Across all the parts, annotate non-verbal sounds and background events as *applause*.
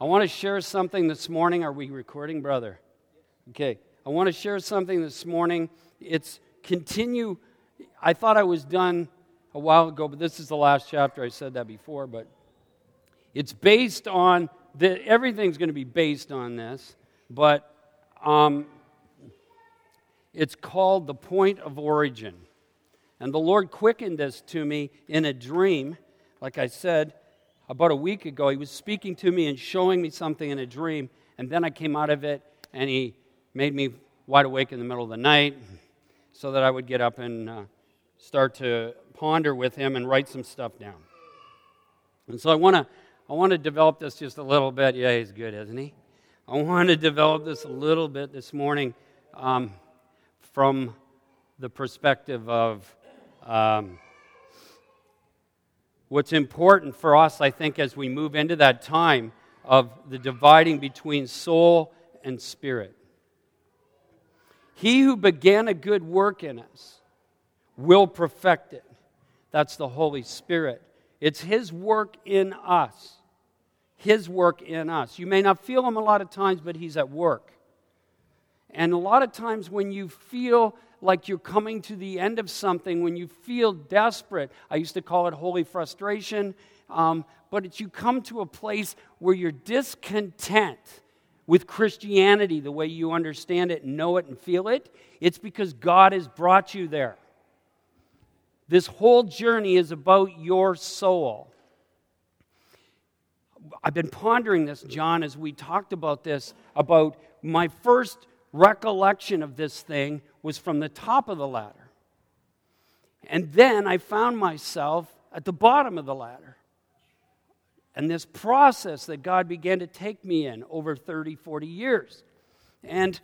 I want to share something this morning. Are we recording, brother? Okay. I want to share something this morning. It's continue. I thought I was done a while ago, but this is the last chapter. I said that before, but it's based on the, everything's going to be based on this, but um, it's called the point of origin. And the Lord quickened this to me in a dream. Like I said, about a week ago, he was speaking to me and showing me something in a dream. And then I came out of it, and he made me wide awake in the middle of the night so that I would get up and uh, start to ponder with him and write some stuff down. And so I want to I want to develop this just a little bit. Yeah, he's good, isn't he? I want to develop this a little bit this morning um, from the perspective of um, what's important for us, I think, as we move into that time of the dividing between soul and spirit. He who began a good work in us will perfect it. That's the Holy Spirit. It's His work in us. His work in us. You may not feel Him a lot of times, but He's at work. And a lot of times when you feel like you're coming to the end of something, when you feel desperate. I used to call it holy frustration, um, but it's you come to a place where you're discontent with Christianity the way you understand it, know it, and feel it. It's because God has brought you there. This whole journey is about your soul. I've been pondering this, John, as we talked about this, about my first recollection of this thing was from the top of the ladder. And then I found myself at the bottom of the ladder. And this process that God began to take me in over 30, 40 years. And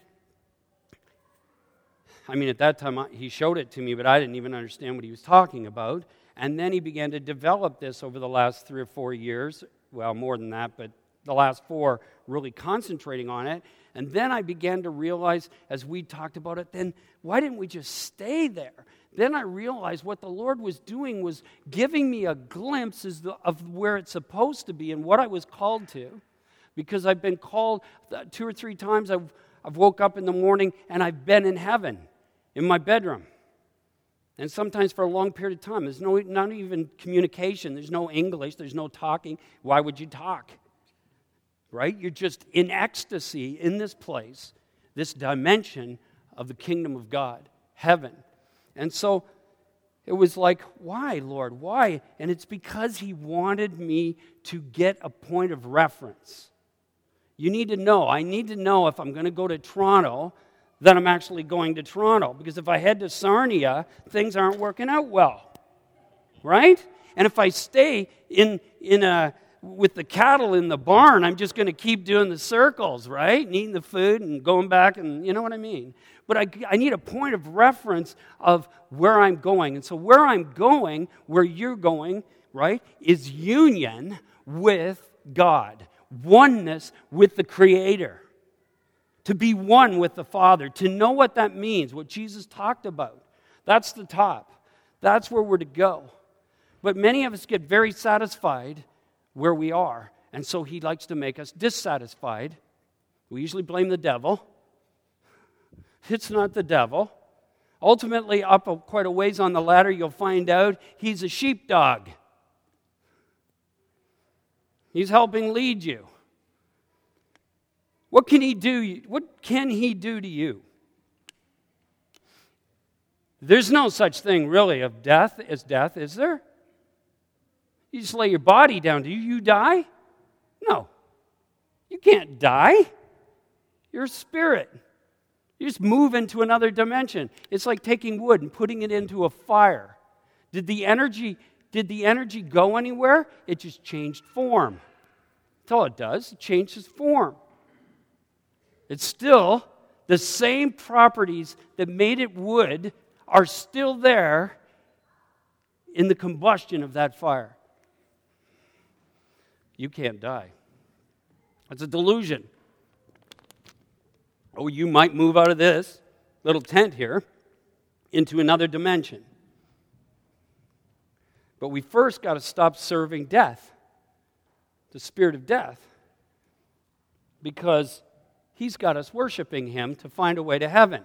I mean, at that time, he showed it to me, but I didn't even understand what he was talking about. And then he began to develop this over the last three or four years. Well, more than that, but the last four really concentrating on it. And then I began to realize, as we talked about it, then why didn't we just stay there? Then I realized what the Lord was doing was giving me a glimpse of where it's supposed to be and what I was called to. Because I've been called uh, two or three times, I've, I've woke up in the morning and I've been in heaven in my bedroom. And sometimes for a long period of time, there's no, not even communication, there's no English, there's no talking. Why would you talk? Right? You're just in ecstasy in this place, this dimension of the kingdom of God, heaven. And so it was like, why, Lord? Why? And it's because He wanted me to get a point of reference. You need to know. I need to know if I'm going to go to Toronto, that I'm actually going to Toronto. Because if I head to Sarnia, things aren't working out well. Right? And if I stay in, in a with the cattle in the barn, I'm just going to keep doing the circles, right? And eating the food and going back, and you know what I mean? But I, I need a point of reference of where I'm going. And so, where I'm going, where you're going, right, is union with God, oneness with the Creator. To be one with the Father, to know what that means, what Jesus talked about. That's the top. That's where we're to go. But many of us get very satisfied where we are. And so he likes to make us dissatisfied. We usually blame the devil. *laughs* It's not the devil. Ultimately, up a, quite a ways on the ladder, you'll find out he's a sheepdog. He's helping lead you. What can he do? What can he do to you? There's no such thing really of death as death, is there? You just lay your body down. Do you die? No. You can't die. You're a spirit. You just move into another dimension. It's like taking wood and putting it into a fire. Did the energy did the energy go anywhere? It just changed form. That's all it does. It changes form. It's still the same properties that made it wood are still there in the combustion of that fire you can't die. It's a delusion. Oh, you might move out of this little tent here into another dimension. But we first got to stop serving death, the spirit of death. because he's got us worshiping him to find a way to heaven.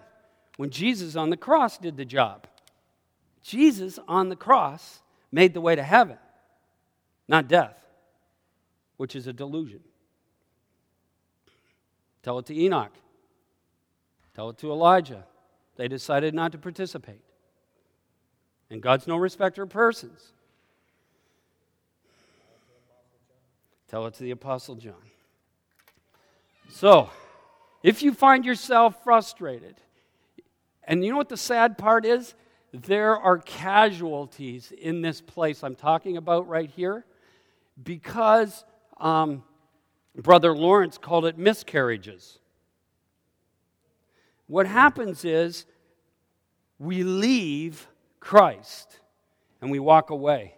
When Jesus on the cross did the job, Jesus on the cross made the way to heaven, not death, which is a delusion. Tell it to Enoch. Tell it to Elijah. They decided not to participate. And God's no respecter of persons. Tell it to the Apostle John. So, if you find yourself frustrated, and you know what the sad part is? There are casualties in this place I'm talking about right here because um, Brother Lawrence called it miscarriages. What happens is we leave Christ and we walk away.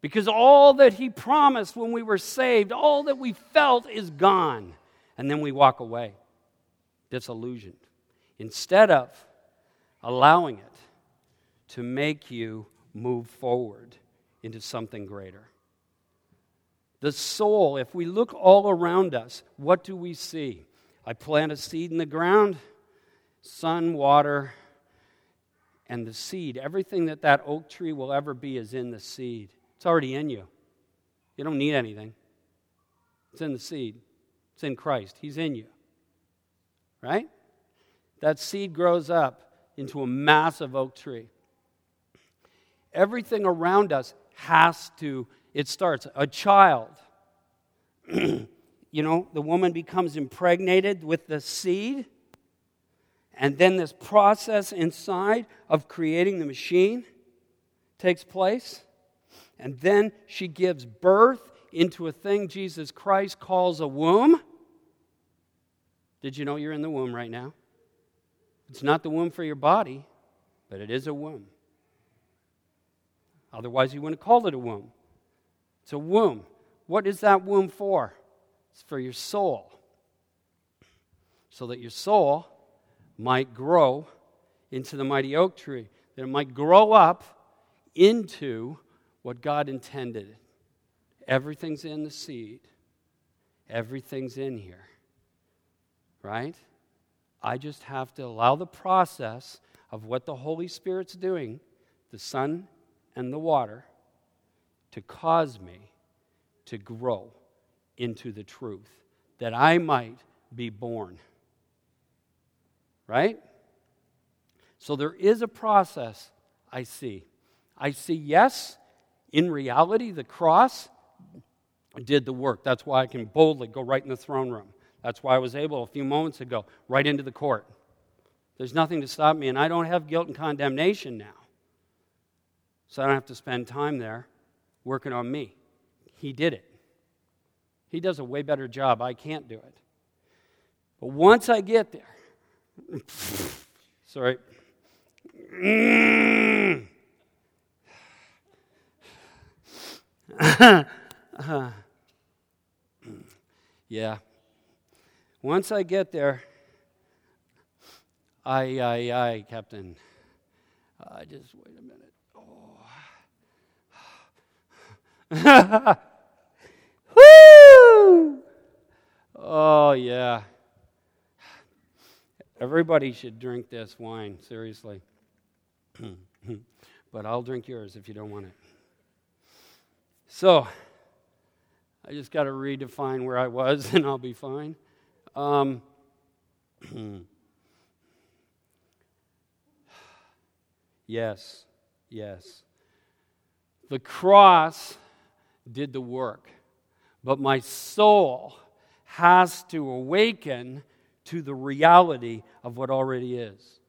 Because all that He promised when we were saved, all that we felt is gone. And then we walk away, disillusioned, instead of allowing it to make you move forward into something greater. The soul, if we look all around us, what do we see? I plant a seed in the ground, sun, water, and the seed. Everything that that oak tree will ever be is in the seed. It's already in you. You don't need anything. It's in the seed. It's in Christ. He's in you. Right? That seed grows up into a massive oak tree. Everything around us has to, it starts. A child, *clears throat* you know, the woman becomes impregnated with the seed, and then this process inside of creating the machine takes place. And then she gives birth into a thing Jesus Christ calls a womb. Did you know you're in the womb right now? It's not the womb for your body, but it is a womb. Otherwise, you wouldn't call it a womb. It's a womb. What is that womb for? It's for your soul. So that your soul might grow into the mighty oak tree, that it might grow up into what God intended. Everything's in the seed, everything's in here. Right? I just have to allow the process of what the Holy Spirit's doing, the sun and the water, to cause me to grow into the truth, that I might be born. Right? So there is a process I see. I see, yes, in reality, the cross did the work. That's why I can boldly go right in the throne room. That's why I was able a few moments ago, right into the court. There's nothing to stop me, and I don't have guilt and condemnation now. So I don't have to spend time there working on me. He did it. He does a way better job. I can't do it. But once I get there, *laughs* sorry. *laughs* yeah. Once I get there, I, I, I, Captain, I just wait a minute. Oh. *laughs* Woo! Oh, yeah. Everybody should drink this wine, seriously. *clears throat* but I'll drink yours if you don't want it. So, I just got to redefine where I was *laughs* and I'll be fine. Um, *clears throat* yes, yes. The cross did the work, but my soul has to awaken to the reality of what already is.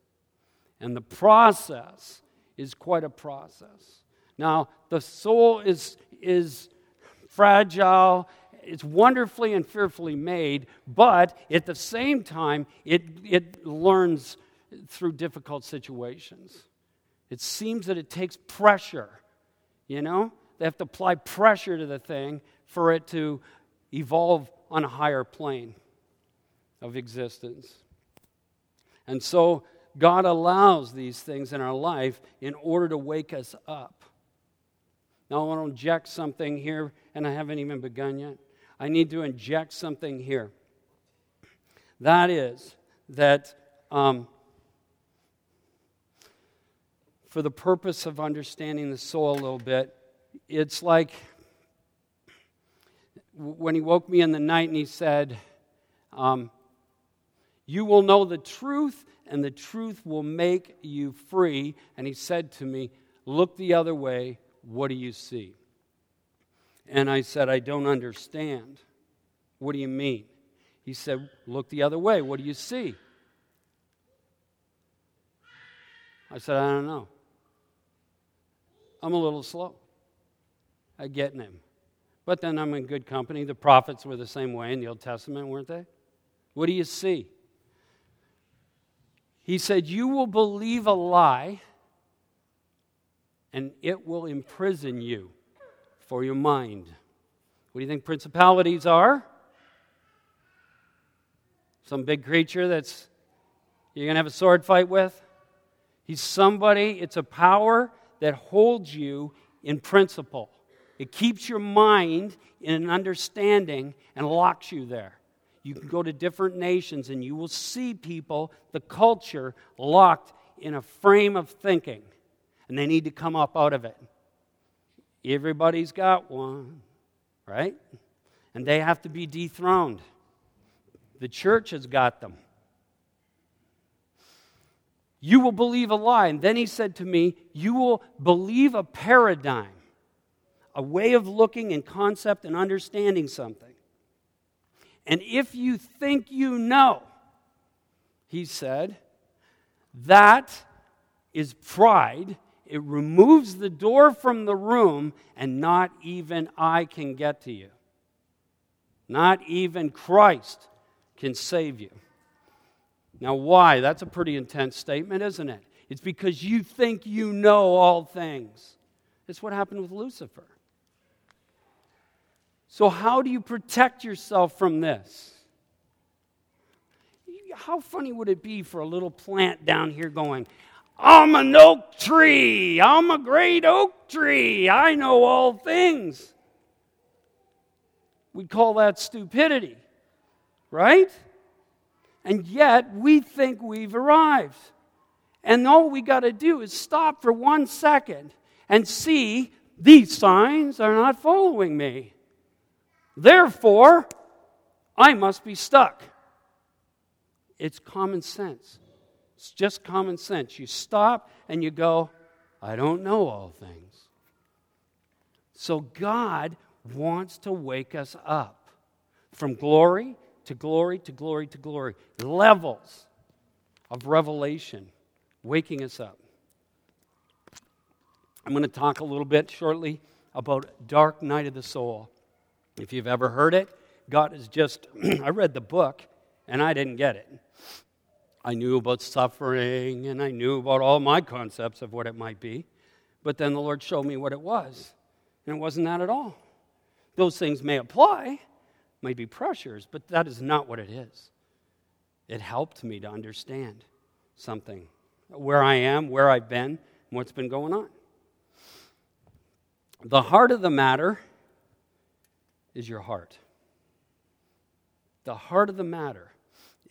And the process is quite a process. Now, the soul is, is fragile, it's wonderfully and fearfully made, but at the same time, it, it learns through difficult situations. It seems that it takes pressure, you know? They have to apply pressure to the thing for it to evolve on a higher plane of existence. And so, God allows these things in our life in order to wake us up. Now, I want to inject something here, and I haven't even begun yet. I need to inject something here. That is, that um, for the purpose of understanding the soul a little bit, it's like when he woke me in the night and he said, um, You will know the truth, and the truth will make you free. And he said to me, Look the other way. What do you see? And I said, I don't understand. What do you mean? He said, Look the other way. What do you see? I said, I don't know. I'm a little slow getting him. But then I'm in good company. The prophets were the same way in the Old Testament, weren't they? What do you see? He said, You will believe a lie, and it will imprison you for your mind. What do you think principalities are? Some big creature that's you're going to have a sword fight with? He's somebody, it's a power that holds you in principle. It keeps your mind in an understanding and locks you there. You can go to different nations and you will see people, the culture, locked in a frame of thinking, and they need to come up out of it. Everybody's got one, right? And they have to be dethroned. The church has got them. You will believe a lie. And then he said to me, You will believe a paradigm, a way of looking and concept and understanding something. And if you think you know, he said, that is pride. It removes the door from the room, and not even I can get to you. Not even Christ can save you. Now, why? That's a pretty intense statement, isn't it? It's because you think you know all things. It's what happened with Lucifer. So, how do you protect yourself from this? How funny would it be for a little plant down here going, I'm an oak tree, I'm a great oak tree, I know all things? We call that stupidity, right? And yet we think we've arrived. And all we got to do is stop for one second and see these signs are not following me. Therefore, I must be stuck. It's common sense. It's just common sense. You stop and you go, I don't know all things. So God wants to wake us up from glory to glory to glory to glory. Levels of revelation, waking us up. I'm going to talk a little bit shortly about dark night of the soul. If you've ever heard it, God is just, *clears throat* I read the book and I didn't get it. I knew about suffering and I knew about all my concepts of what it might be, but then the Lord showed me what it was. And it wasn't that at all. Those things may apply, may be pressures, but that is not what it is. It helped me to understand something where I am, where I've been, what's been going on. The heart of the matter is your heart. The heart of the matter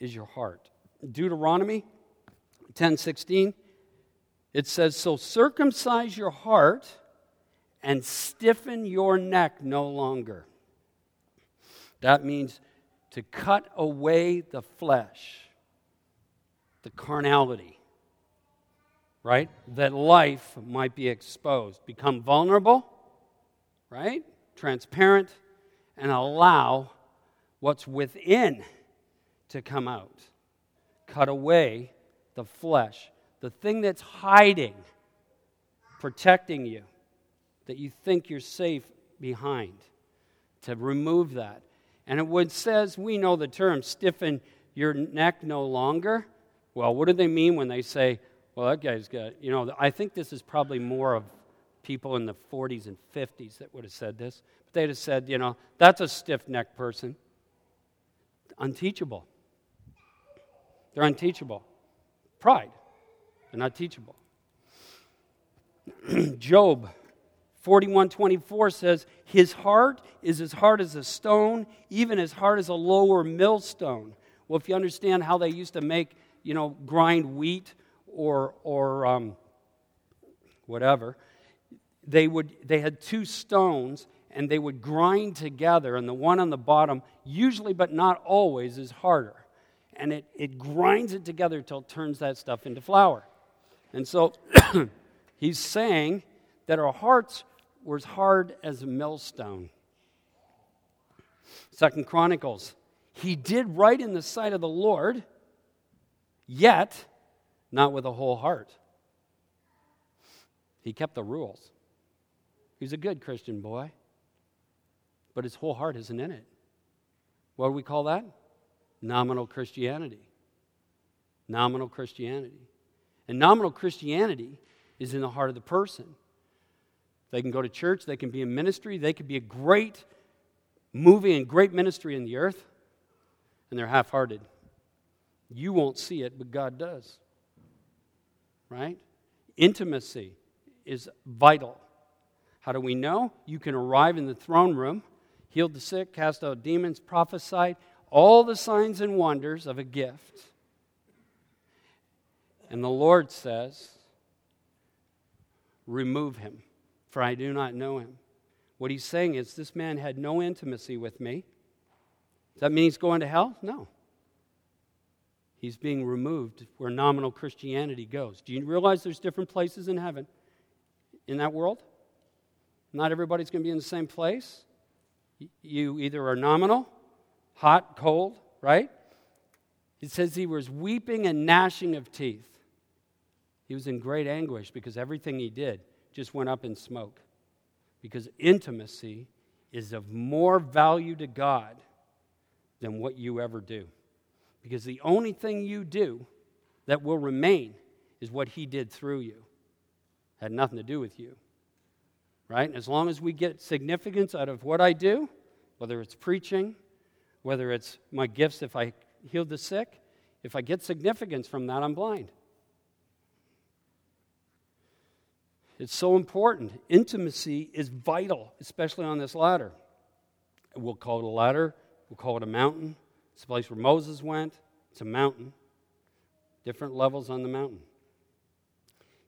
is your heart. Deuteronomy 10:16 it says so circumcise your heart and stiffen your neck no longer. That means to cut away the flesh, the carnality, right? That life might be exposed, become vulnerable, right? Transparent, and allow what's within to come out. Cut away the flesh, the thing that's hiding, protecting you, that you think you're safe behind, to remove that. And it would says, we know the term, stiffen your neck no longer. Well, what do they mean when they say, well, that guy's got, you know, I think this is probably more of people in the 40s and 50s that would have said this But they'd have said, you know, that's a stiff necked person. Unteachable. They're unteachable. Pride. They're not teachable. *clears throat* Job 4124 says, His heart is as hard as a stone, even as hard as a lower millstone. Well, if you understand how they used to make, you know, grind wheat or, or um, whatever, they, would, they had two stones and they would grind together, and the one on the bottom, usually but not always, is harder. And it, it grinds it together until it turns that stuff into flour. And so *coughs* he's saying that our hearts were as hard as a millstone. Second Chronicles. He did right in the sight of the Lord, yet not with a whole heart. He kept the rules. He's a good Christian boy, but his whole heart isn't in it. What do we call that? Nominal Christianity. Nominal Christianity. And nominal Christianity is in the heart of the person. They can go to church, they can be in ministry, they could be a great movie and great ministry in the earth, and they're half hearted. You won't see it, but God does. Right? Intimacy is vital. How do we know? You can arrive in the throne room, healed the sick, cast out demons, prophesied, all the signs and wonders of a gift. And the Lord says, Remove him, for I do not know him. What he's saying is, This man had no intimacy with me. Does that mean he's going to hell? No. He's being removed where nominal Christianity goes. Do you realize there's different places in heaven, in that world? Not everybody's going to be in the same place. You either are nominal, hot, cold, right? It says he was weeping and gnashing of teeth. He was in great anguish because everything he did just went up in smoke. Because intimacy is of more value to God than what you ever do. Because the only thing you do that will remain is what he did through you. Had nothing to do with you. Right? As long as we get significance out of what I do, whether it's preaching, whether it's my gifts if I heal the sick, if I get significance from that, I'm blind. It's so important. Intimacy is vital, especially on this ladder. We'll call it a ladder, we'll call it a mountain. It's the place where Moses went, it's a mountain. Different levels on the mountain.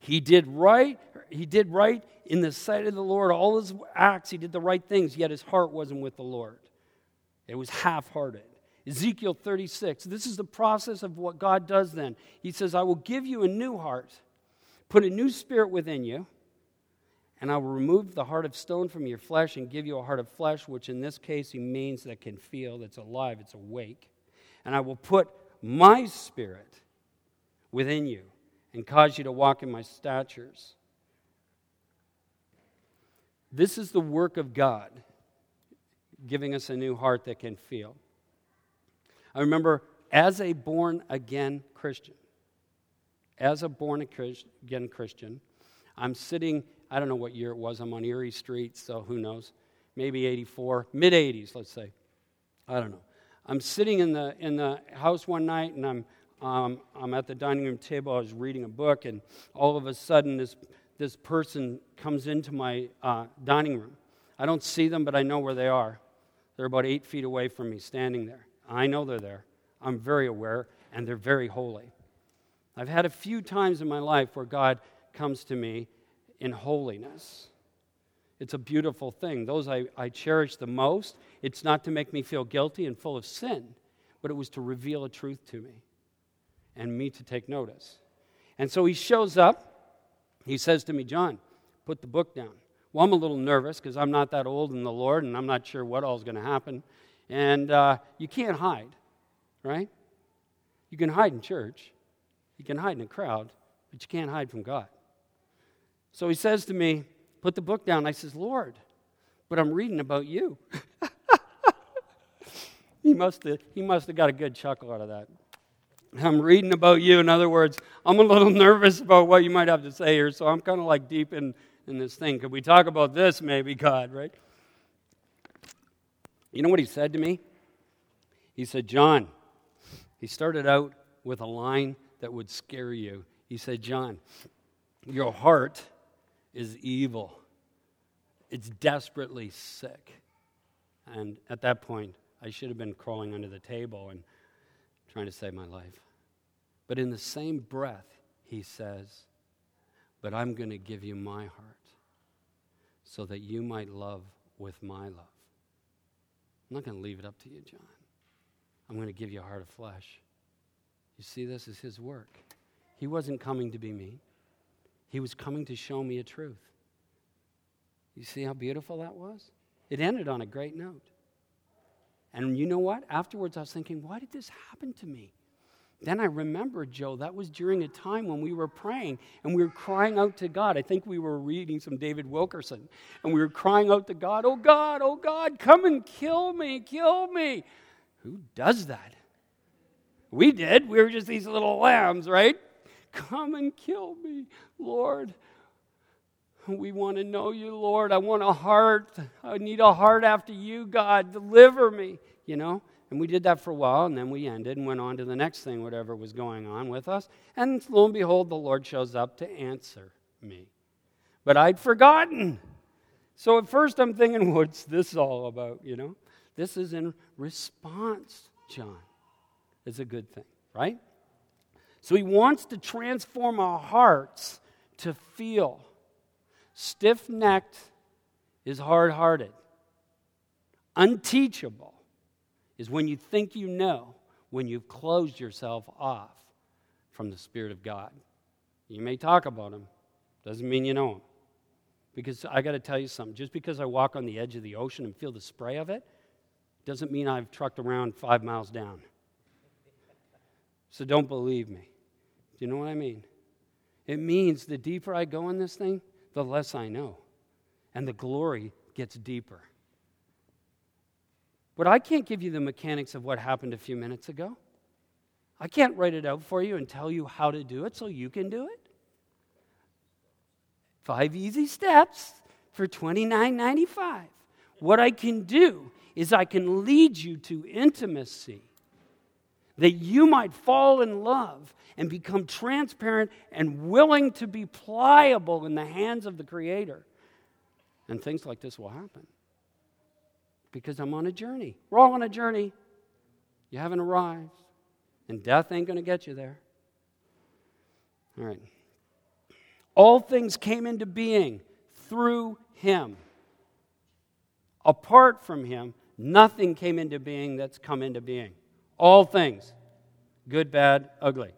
He did right, he did right in the sight of the Lord. All his acts, he did the right things, yet his heart wasn't with the Lord. It was half hearted. Ezekiel 36, this is the process of what God does then. He says, I will give you a new heart, put a new spirit within you and I will remove the heart of stone from your flesh and give you a heart of flesh, which in this case he means that can feel, that's alive, it's awake. And I will put my spirit within you and cause you to walk in my statutes. This is the work of God, giving us a new heart that can feel. I remember as a born again Christian, as a born again Christian, I'm sitting I don't know what year it was. I'm on Erie Street, so who knows? Maybe 84, mid 80s, let's say. I don't know. I'm sitting in the, in the house one night and I'm, um, I'm at the dining room table. I was reading a book, and all of a sudden, this, this person comes into my uh, dining room. I don't see them, but I know where they are. They're about eight feet away from me, standing there. I know they're there. I'm very aware, and they're very holy. I've had a few times in my life where God comes to me in holiness. It's a beautiful thing. Those I, I cherish the most. It's not to make me feel guilty and full of sin, but it was to reveal a truth to me and me to take notice. And so he shows up. He says to me, John, put the book down. Well, I'm a little nervous because I'm not that old in the Lord and I'm not sure what all is going to happen. And uh, you can't hide, right? You can hide in church, you can hide in a crowd, but you can't hide from God. So he says to me, Put the book down. I says, Lord, but I'm reading about you. *laughs* he must have he must have got a good chuckle out of that. I'm reading about you. In other words, I'm a little *laughs* nervous about what you might have to say here, so I'm kind of like deep in, in this thing. Could we talk about this, maybe, *laughs* God, right? You know what he said to me? He said, John, he started out with a line that would scare you. He said, John, your heart is evil. It's desperately sick. And at that point, I should have been crawling under the table and trying to save my life. But in the same breath, he says, But I'm going to give you my heart so that you might love with my love. I'm not going to leave it up to you, John. I'm going to give you a heart of flesh. You see, this is his work. He wasn't coming to be me, he was coming to show me a truth. You see how beautiful that was? It ended on a great note. And you know what? Afterwards, I was thinking, why did this happen to me? Then I remembered, Joe, that was during a time when we were praying and we were crying out to God. I think we were reading some David Wilkerson and we were crying out to God, Oh God, oh God, come and kill me, kill me. Who does that? We did. We were just these little lambs, right? Come and kill me, Lord. We want to know you, Lord. I want a heart. I need a heart after you, God. Deliver me, you know? And we did that for a while, and then we ended and went on to the next thing, whatever was going on with us. And lo and behold, the Lord shows up to answer me. But I'd forgotten. So at first I'm thinking, what's this all about, you know? This is in response, John. It's a good thing, right? So he wants to transform our hearts to feel Stiff necked is hard hearted. Unteachable is when you think you know, when you've closed yourself off from the Spirit of God. You may talk about Him, doesn't mean you know Him. Because I got to tell you something just because I walk on the edge of the ocean and feel the spray of it, doesn't mean I've trucked around five miles down. So don't believe me. Do you know what I mean? It means the deeper I go in this thing, the less I know. And the glory gets deeper. But I can't give you the mechanics of what happened a few minutes ago. I can't write it out for you and tell you how to do it so you can do it. Five easy steps for $29.95. What I can do is I can lead you to intimacy that you might fall in love and become transparent and willing to be pliable in the hands of the Creator. And things like this will happen because I'm on a journey. We're all on a journey. You haven't arrived, and death ain't going to get you there. All right. All things came into being through Him. Apart from Him, nothing came into being that's come into being. All things good, bad, ugly.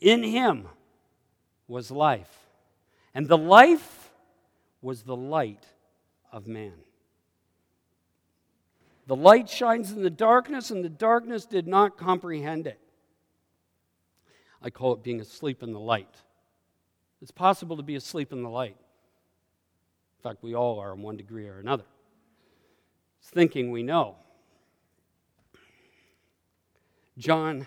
In him was life, and the life was the light of man. The light shines in the darkness, and the darkness did not comprehend it. I call it being asleep in the light. It's possible to be asleep in the light. In fact, we all are in one degree or another. It's thinking we know. John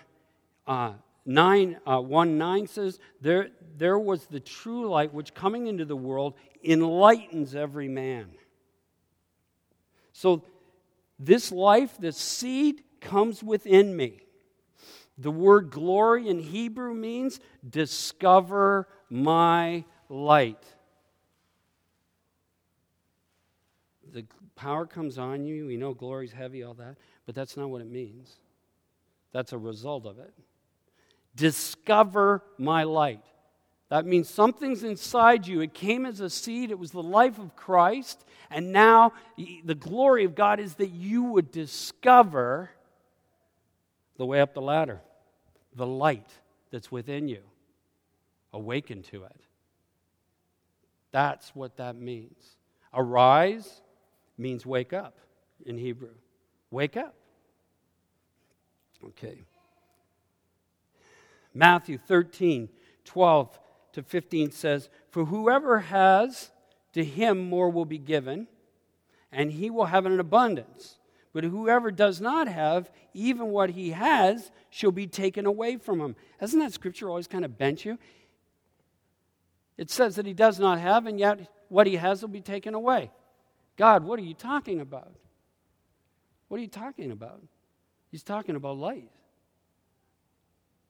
uh, 9, uh, 1 9 says, there, there was the true light which coming into the world enlightens every man. So, this life, this seed, comes within me. The word glory in Hebrew means discover my light. The power comes on you. We know glory's heavy, all that, but that's not what it means. That's a result of it. Discover my light. That means something's inside you. It came as a seed, it was the life of Christ. And now the glory of God is that you would discover the way up the ladder, the light that's within you. Awaken to it. That's what that means. Arise means wake up in Hebrew. Wake up. Okay. Matthew 13, 12 to 15 says, For whoever has, to him more will be given, and he will have an abundance. But whoever does not have, even what he has, shall be taken away from him. Hasn't that scripture always kind of bent you? It says that he does not have, and yet what he has will be taken away. God, what are you talking about? What are you talking about? He's talking about light.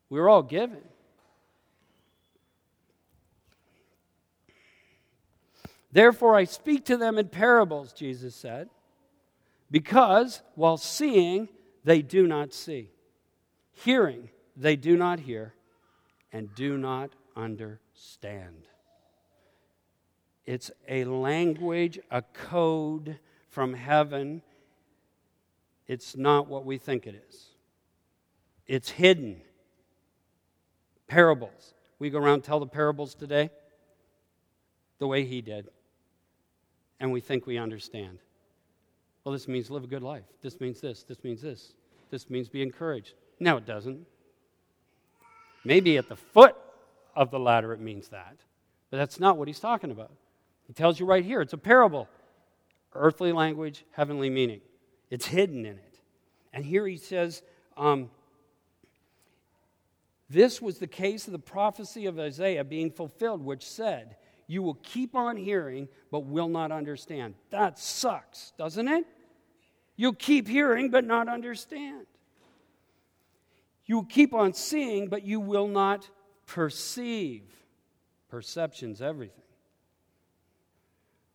We're all given. Therefore, I speak to them in parables, Jesus said, because while seeing, they do not see. Hearing, they do not hear and do not understand. It's a language, a code from heaven. It's not what we think it is, it's hidden. Parables. We go around tell the parables today the way he did, and we think we understand. Well, this means live a good life. This means this. This means this. This means be encouraged. No, it doesn't. Maybe at the foot of the ladder it means that, but that's not what he's talking about. He tells you right here it's a parable earthly language, heavenly meaning. It's hidden in it. And here he says, um, This was the case of the prophecy of Isaiah being fulfilled, which said, You will keep on hearing, but will not understand. That sucks, doesn't it? You'll keep hearing, but not understand. You will keep on seeing, but you will not perceive. Perception's everything.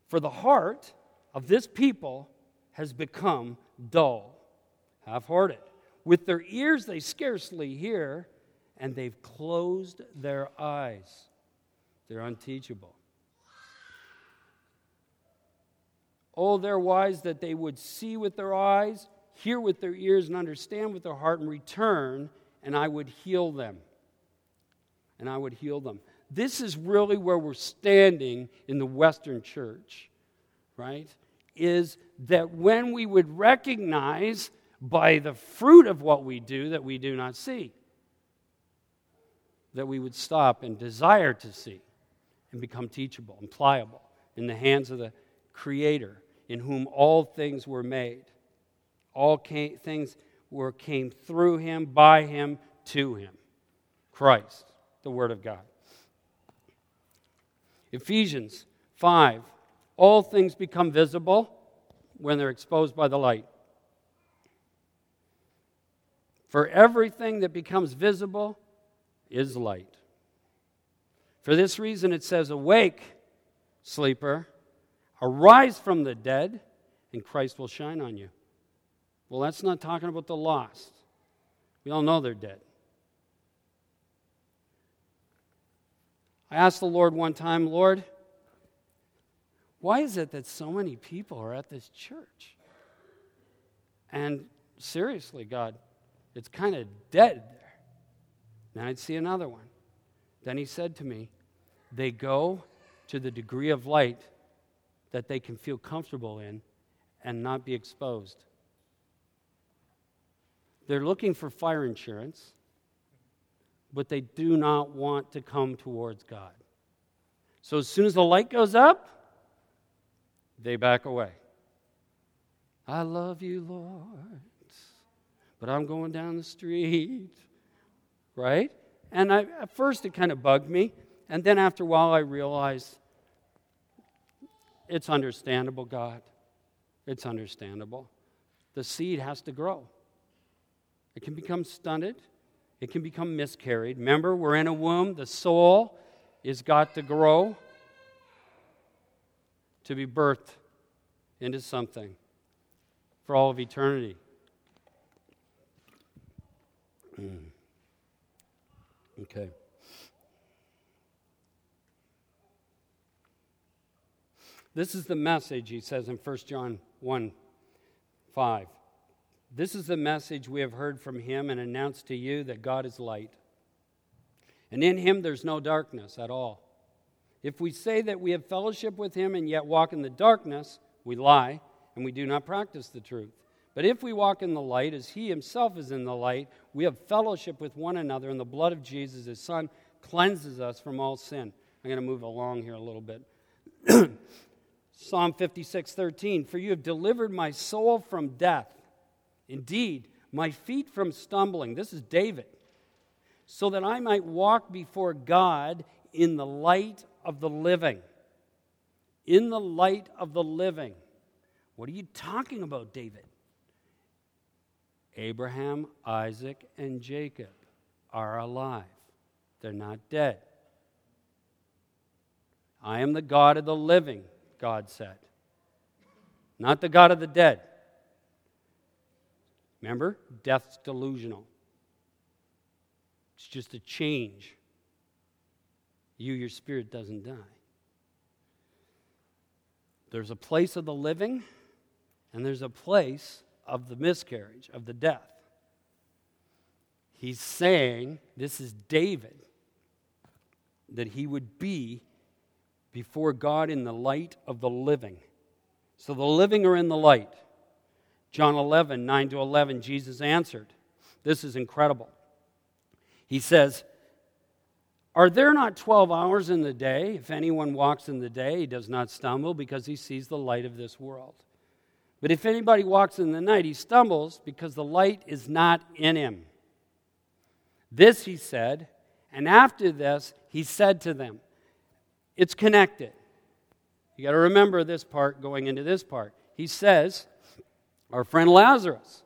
For the heart of this people has become dull, half hearted. With their ears they scarcely hear, and they've closed their eyes. They're unteachable. Oh, they're wise that they would see with their eyes, hear with their ears, and understand with their heart, and return, and I would heal them. And I would heal them. This is really where we're standing in the Western church, right? Is that when we would recognize by the fruit of what we do that we do not see, that we would stop and desire to see and become teachable and pliable in the hands of the Creator in whom all things were made. All came, things were, came through him, by him, to him. Christ, the Word of God. Ephesians 5 All things become visible when they're exposed by the light. For everything that becomes visible is light. For this reason, it says, Awake, sleeper Arise from the dead, and Christ will shine on you. Well, that's not talking about the lost. We all know they're dead. I asked the Lord one time, Lord, why is it that so many people are at this church? And seriously, God, it's kind of dead there. Then I'd see another one. Then he said to me, They go to the degree of light that they can feel comfortable in and not be exposed. They're looking for fire insurance, but they do not want to come towards God. So as soon as the light goes up, they back away. I love you, Lord, but I'm going down the street. Right? And I, at first it kind of bugged me. And then after a while, I realized it's understandable, God. It's understandable. The seed has to grow. It can become stunted, it can become miscarried. Remember, we're in a womb. The soul is got to grow to be birthed into something for all of eternity. Mm. Okay. This is the message, he says in 1 John 1 5. This is the message we have heard from him and announced to you that God is light. And in him there's no darkness at all. If we say that we have fellowship with him and yet walk in the darkness, we lie and we do not practice the truth. But if we walk in the light as he himself is in the light, we have fellowship with one another, and the blood of Jesus, his son, cleanses us from all sin. I'm going to move along here a little bit. *clears throat* Psalm 56 13, for you have delivered my soul from death. Indeed, my feet from stumbling. This is David. So that I might walk before God in the light of the living. In the light of the living. What are you talking about, David? Abraham, Isaac, and Jacob are alive, they're not dead. I am the God of the living. God said. Not the God of the dead. Remember? Death's delusional. It's just a change. You, your spirit doesn't die. There's a place of the living, and there's a place of the miscarriage, of the death. He's saying, this is David, that he would be before God in the light of the living. So the living are in the light. John 11, 9 to 11, Jesus answered. This is incredible. He says, Are there not 12 hours in the day? If anyone walks in the day, he does not stumble because he sees the light of this world. But if anybody walks in the night, he stumbles because the light is not in him. This he said, and after this, he said to them, It's connected. You got to remember this part going into this part. He says, Our friend Lazarus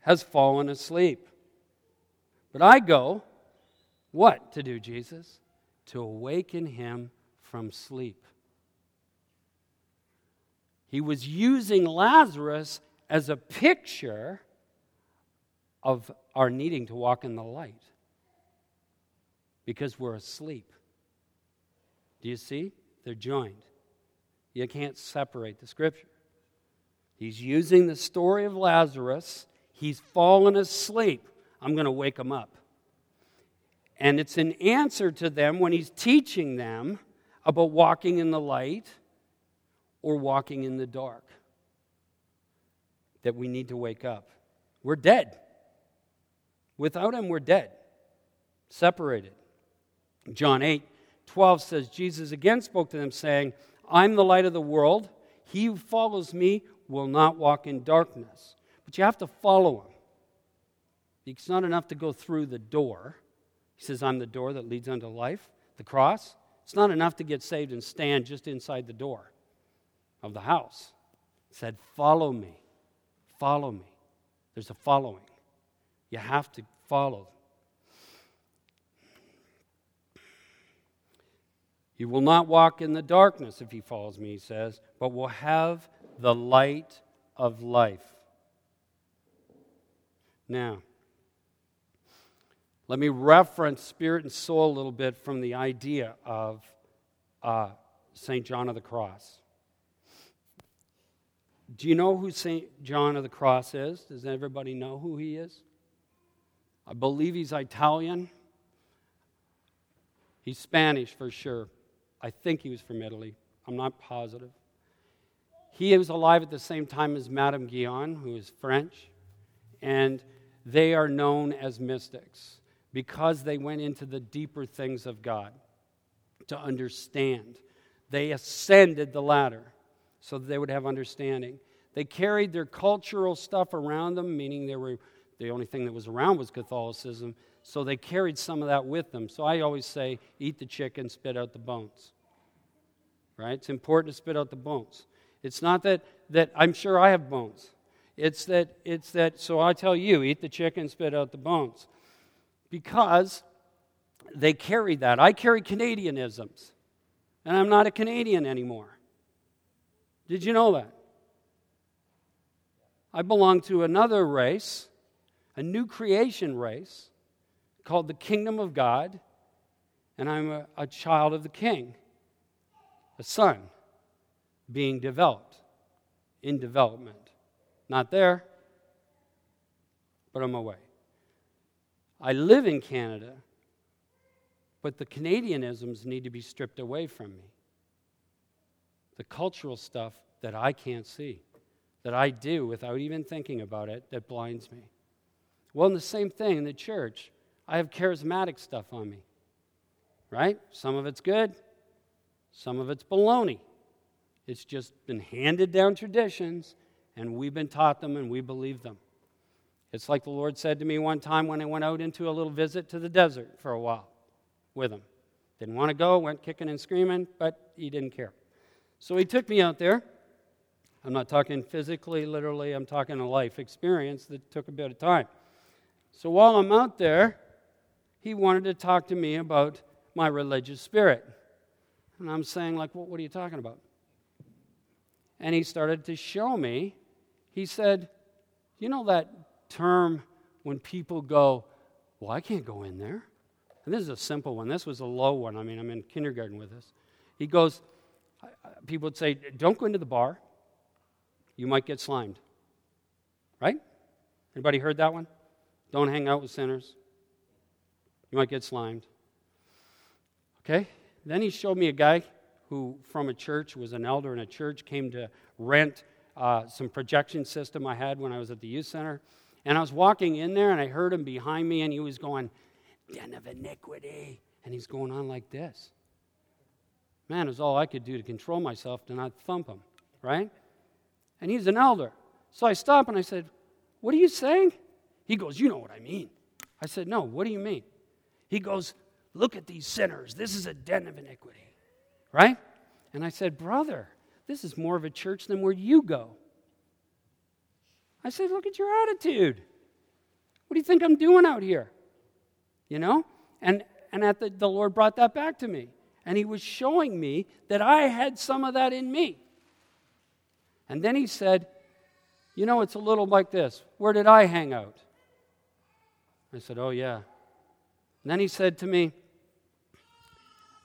has fallen asleep. But I go, what to do, Jesus? To awaken him from sleep. He was using Lazarus as a picture of our needing to walk in the light because we're asleep. Do you see? They're joined. You can't separate the scripture. He's using the story of Lazarus. He's fallen asleep. I'm going to wake him up. And it's an answer to them when he's teaching them about walking in the light or walking in the dark. That we need to wake up. We're dead. Without him, we're dead, separated. John 8 12 says, Jesus again spoke to them, saying, I'm the light of the world. He who follows me will not walk in darkness. But you have to follow him. It's not enough to go through the door. Says, I'm the door that leads unto life, the cross. It's not enough to get saved and stand just inside the door of the house. He said, Follow me. Follow me. There's a following. You have to follow. He will not walk in the darkness if he follows me, he says, but will have the light of life. Now, let me reference spirit and soul a little bit from the idea of uh, St. John of the Cross. Do you know who St. John of the Cross is? Does everybody know who he is? I believe he's Italian. He's Spanish for sure. I think he was from Italy. I'm not positive. He was alive at the same time as Madame Guyon, who is French, and they are known as mystics because they went into the deeper things of God to understand. They ascended the ladder so that they would have understanding. They carried their cultural stuff around them, meaning they were the only thing that was around was Catholicism, so they carried some of that with them. So I always say, eat the chicken, spit out the bones. Right? It's important to spit out the bones. It's not that, that I'm sure I have bones. It's that, it's that, so I tell you, eat the chicken, spit out the bones because they carry that. I carry Canadianisms, and I'm not a Canadian anymore. Did you know that? I belong to another race, a new creation race called the Kingdom of God, and I'm a, a child of the King, a son being developed, in development. Not there, but I'm away. I live in Canada, but the Canadianisms need to be stripped away from me. The cultural stuff that I can't see, that I do without even thinking about it, that blinds me. Well, in the same thing in the church, I have charismatic stuff on me, right? Some of it's good, some of it's baloney. It's just been handed down traditions, and we've been taught them and we believe them. It's like the Lord said to me one time when I went out into a little visit to the desert for a while with him. Didn't want to go, went kicking and screaming, but he didn't care. So he took me out there. I'm not talking physically, literally, I'm talking a life experience that took a bit of time. So while I'm out there, he wanted to talk to me about my religious spirit. And I'm saying, like, well, what are you talking about? And he started to show me. He said, You know that term when people go, Well, I can't go in there. and this is a simple one. This was a low one. I mean, I'm in kindergarten with this. He goes, people would say, don't go into the bar. You might get slimed. Right? Anybody heard that one? Don't hang out with sinners. You might get slimed. Okay? Then he showed me a guy who, from a church, was an elder in a church, came to rent uh, some projection system I had when I was at the youth center. And I was walking in there and I heard him behind me and he was going, Den of iniquity. And he's going on like this. Man, it was all I could do to control myself to not thump him, right? And he's an elder. So I stopped and I said, What are you saying? He goes, You know what I mean. I said, No, what do you mean? He goes, Look at these sinners. This is a den of iniquity, right? And I said, Brother, this is more of a church than where you go. I said, Look at your attitude. What do you think I'm doing out here? You know? And, and at the, the Lord brought that back to me. And He was showing me that I had some of that in me. And then He said, You know, it's a little like this. Where did I hang out? I said, Oh, yeah. And then He said to me,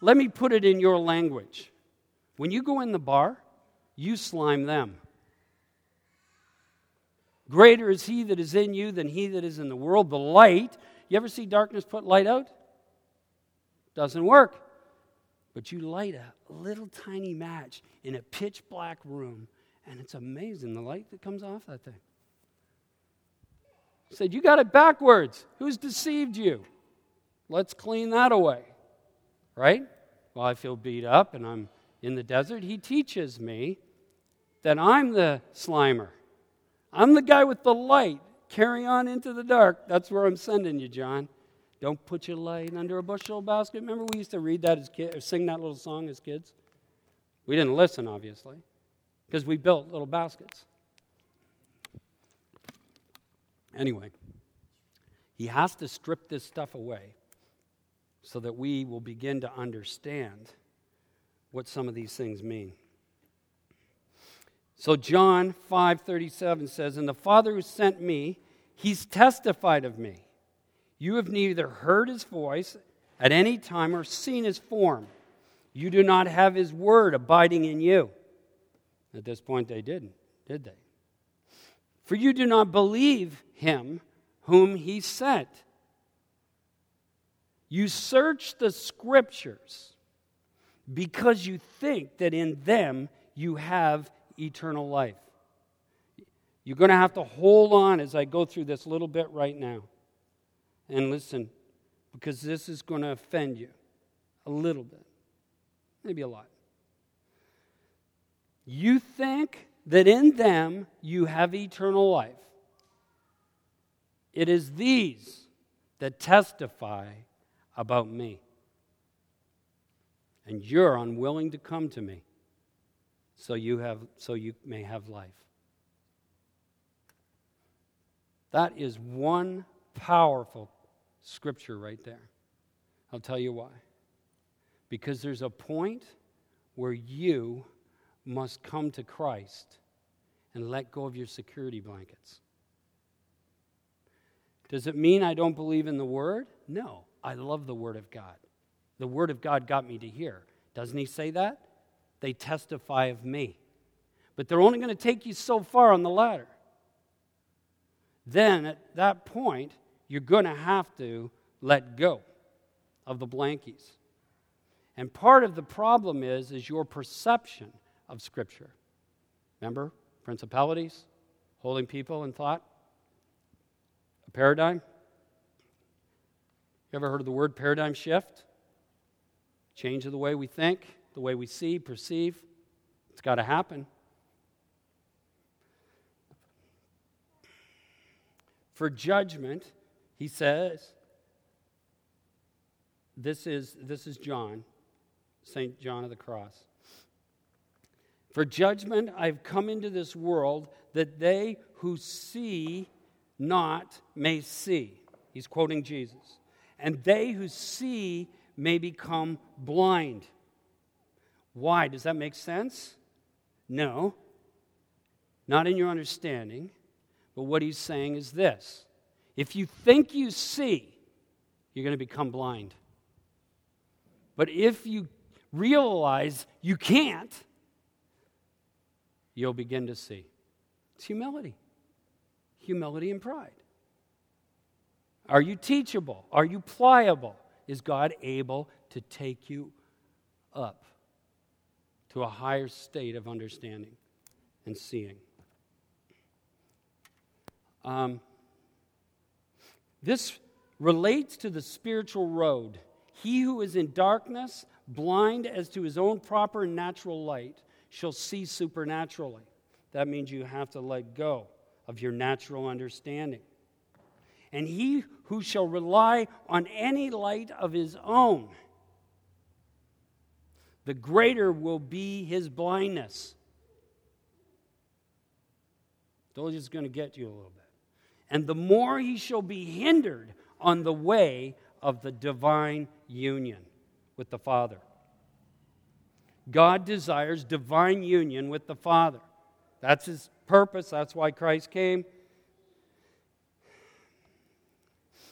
Let me put it in your language. When you go in the bar, you slime them. Greater is he that is in you than he that is in the world. The light, you ever see darkness put light out? Doesn't work. But you light a little tiny match in a pitch black room, and it's amazing the light that comes off that thing. Said, You got it backwards. Who's deceived you? Let's clean that away. Right? Well, I feel beat up and I'm in the desert. He teaches me that I'm the slimer. I'm the guy with the light. Carry on into the dark. That's where I'm sending you, John. Don't put your light under a bushel basket. Remember, we used to read that as kids, or sing that little song as kids? We didn't listen, obviously, because we built little baskets. Anyway, he has to strip this stuff away so that we will begin to understand what some of these things mean. So John 5:37 says, "And the Father who sent me, he's testified of me. You have neither heard his voice at any time or seen his form. You do not have his word abiding in you." At this point they didn't, did they? For you do not believe him whom he sent. You search the scriptures because you think that in them you have eternal life. You're going to have to hold on as I go through this little bit right now. And listen, because this is going to offend you a little bit, maybe a lot. You think that in them you have eternal life. It is these that testify about me. And you're unwilling to come to me so you, have, so you may have life. That is one powerful scripture right there. I'll tell you why. Because there's a point where you must come to Christ and let go of your security blankets. Does it mean I don't believe in the Word? No. I love the Word of God. The Word of God got me to here. Doesn't He say that? They testify of me. But they're only going to take you so far on the ladder. Then at that point, you're going to have to let go of the blankies. And part of the problem is is your perception of scripture. Remember principalities, holding people in thought, a paradigm. You ever heard of the word paradigm shift? Change of the way we think the way we see, perceive. It's got to happen. For judgment, he says, this is, this is John, St. John of the Cross. For judgment I've come into this world that they who see not may see. He's quoting Jesus. And they who see may become blind. Why? Does that make sense? No. Not in your understanding. But what he's saying is this if you think you see, you're going to become blind. But if you realize you can't, you'll begin to see. It's humility. Humility and pride. Are you teachable? Are you pliable? Is God able to take you up to a higher state of understanding and seeing? Um, this relates to the spiritual road. He who is in darkness, blind as to his own proper natural light, shall see supernaturally. That means you have to let go of your natural understanding. And he who shall rely on any light of his own, the greater will be his blindness. Those is going to get you a little bit. And the more he shall be hindered on the way of the divine union with the Father. God desires divine union with the Father. That's his purpose. That's why Christ came.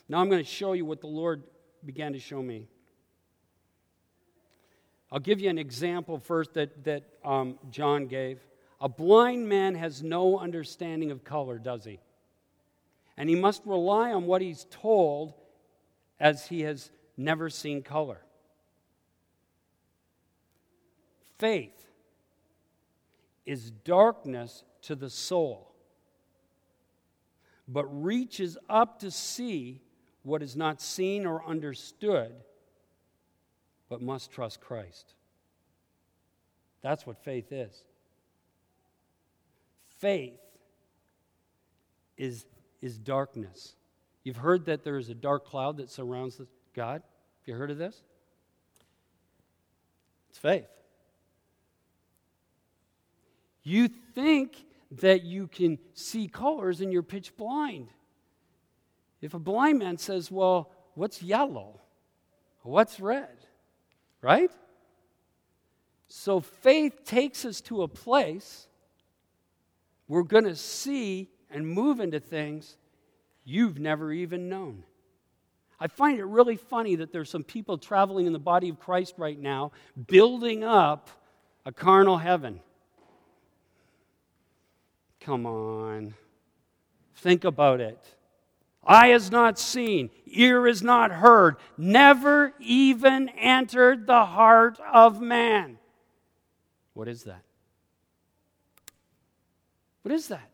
Now I'm going to show you what the Lord began to show me. I'll give you an example first that, that um, John gave. A blind man has no understanding of color, does he? And he must rely on what he's told as he has never seen color. Faith is darkness to the soul, but reaches up to see what is not seen or understood, but must trust Christ. That's what faith is. Faith is, is darkness. You've heard that there is a dark cloud that surrounds God. Have you heard of this? It's faith. You think that you can see colors and you're pitch blind. If a blind man says, Well, what's yellow? What's red? Right? So faith takes us to a place we're going to see and move into things you've never even known. I find it really funny that there's some people traveling in the body of Christ right now building up a carnal heaven. Come on. Think about it. Eye is not seen, ear is not heard, never even entered the heart of man. What is that? What is that?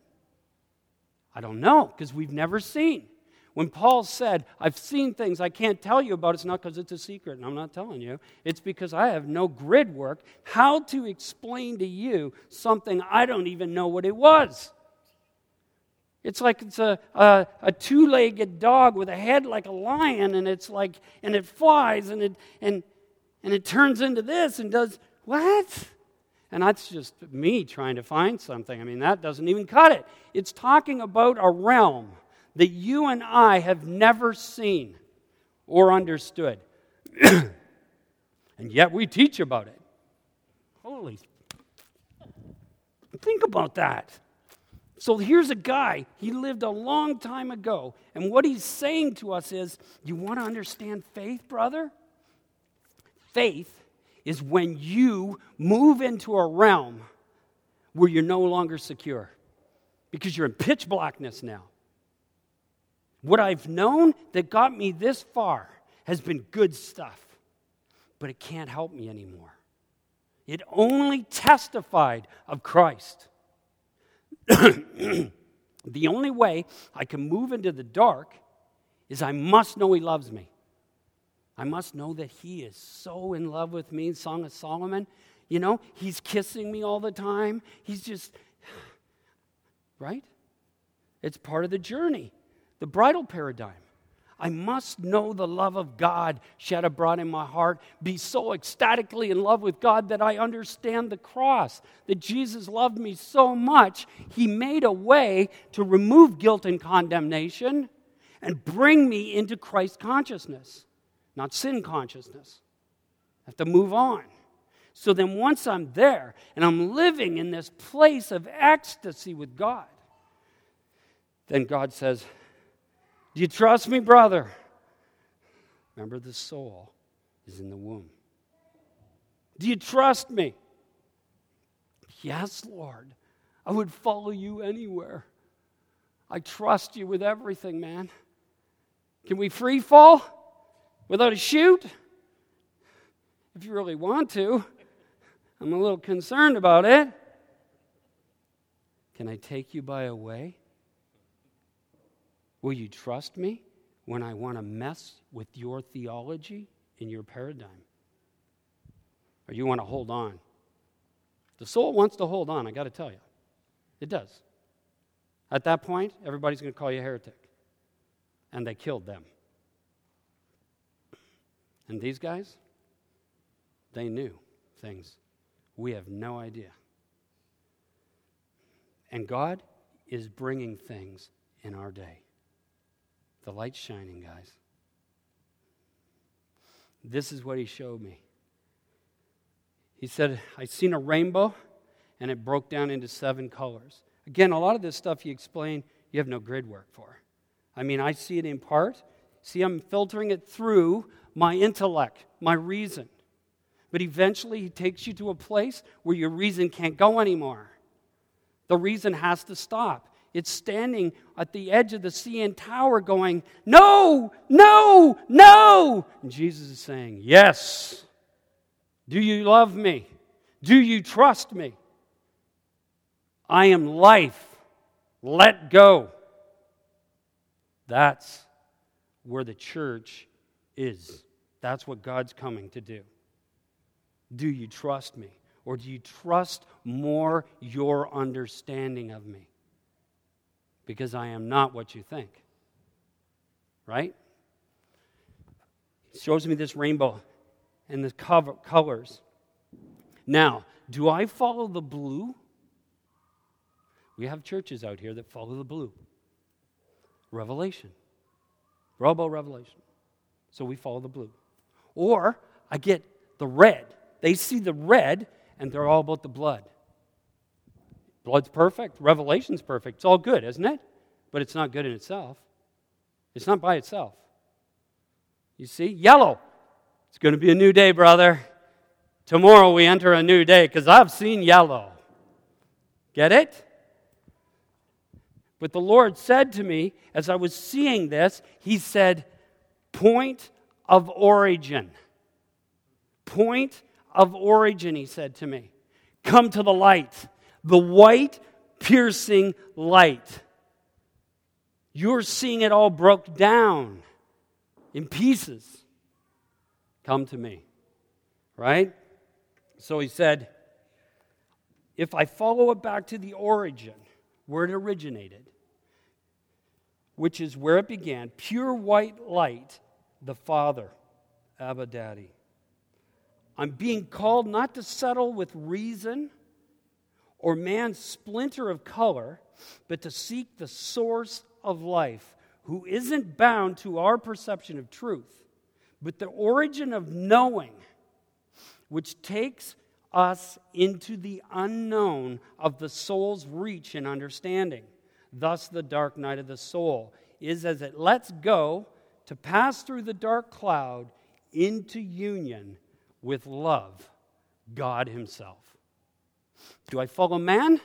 I don't know because we've never seen. When Paul said, I've seen things I can't tell you about, it's not because it's a secret, and I'm not telling you. It's because I have no grid work how to explain to you something I don't even know what it was. It's like it's a, a, a two legged dog with a head like a lion, and it's like, and it flies, and it, and, and it turns into this and does what? And that's just me trying to find something. I mean, that doesn't even cut it. It's talking about a realm that you and I have never seen or understood. *clears throat* and yet we teach about it. Holy. Think about that. So here's a guy, he lived a long time ago, and what he's saying to us is you want to understand faith, brother? Faith is when you move into a realm where you're no longer secure because you're in pitch blackness now. What I've known that got me this far has been good stuff, but it can't help me anymore. It only testified of Christ. *coughs* the only way I can move into the dark is I must know He loves me. I must know that He is so in love with me. Song of Solomon, you know, He's kissing me all the time. He's just, *sighs* right? It's part of the journey, the bridal paradigm. I must know the love of God shed abroad in my heart, be so ecstatically in love with God that I understand the cross, that Jesus loved me so much, He made a way to remove guilt and condemnation and bring me into Christ consciousness, not sin consciousness. I have to move on. So then, once I'm there and I'm living in this place of ecstasy with God, then God says, do you trust me, brother? Remember, the soul is in the womb. Do you trust me? Yes, Lord. I would follow you anywhere. I trust you with everything, man. Can we free fall without a chute? If you really want to. I'm a little concerned about it. Can I take you by a way? Will you trust me when I want to mess with your theology and your paradigm? Or you want to hold on? The soul wants to hold on, I got to tell you. It does. At that point, everybody's going to call you a heretic. And they killed them. And these guys, they knew things we have no idea. And God is bringing things in our day. The light's shining, guys. This is what he showed me. He said, I seen a rainbow and it broke down into seven colors. Again, a lot of this stuff you explain, you have no grid work for. I mean, I see it in part. See, I'm filtering it through my intellect, my reason. But eventually, he takes you to a place where your reason can't go anymore. The reason has to stop. It's standing at the edge of the CN Tower going, No, no, no. And Jesus is saying, Yes. Do you love me? Do you trust me? I am life. Let go. That's where the church is. That's what God's coming to do. Do you trust me? Or do you trust more your understanding of me? Because I am not what you think. Right? He shows me this rainbow and the colors. Now, do I follow the blue? We have churches out here that follow the blue. Revelation. Robo Revelation. So we follow the blue. Or I get the red. They see the red and they're all about the blood. Blood's perfect, Revelation's perfect. It's all good, isn't it? But it's not good in itself. It's not by itself. You see? Yellow. It's going to be a new day, brother. Tomorrow we enter a new day because I've seen yellow. Get it? But the Lord said to me, as I was seeing this, He said, Point of origin. Point of origin, He said to me. Come to the light, the white, piercing light. You're seeing it all broke down in pieces. Come to me. Right? So he said, if I follow it back to the origin, where it originated, which is where it began, pure white light, the Father, Abba Daddy. I'm being called not to settle with reason or man's splinter of color, but to seek the source of life, who isn't bound to our perception of truth, but the origin of knowing, which takes us into the unknown of the soul's reach and understanding. Thus, the dark night of the soul is as it lets go to pass through the dark cloud into union with love, God Himself. Do I follow man?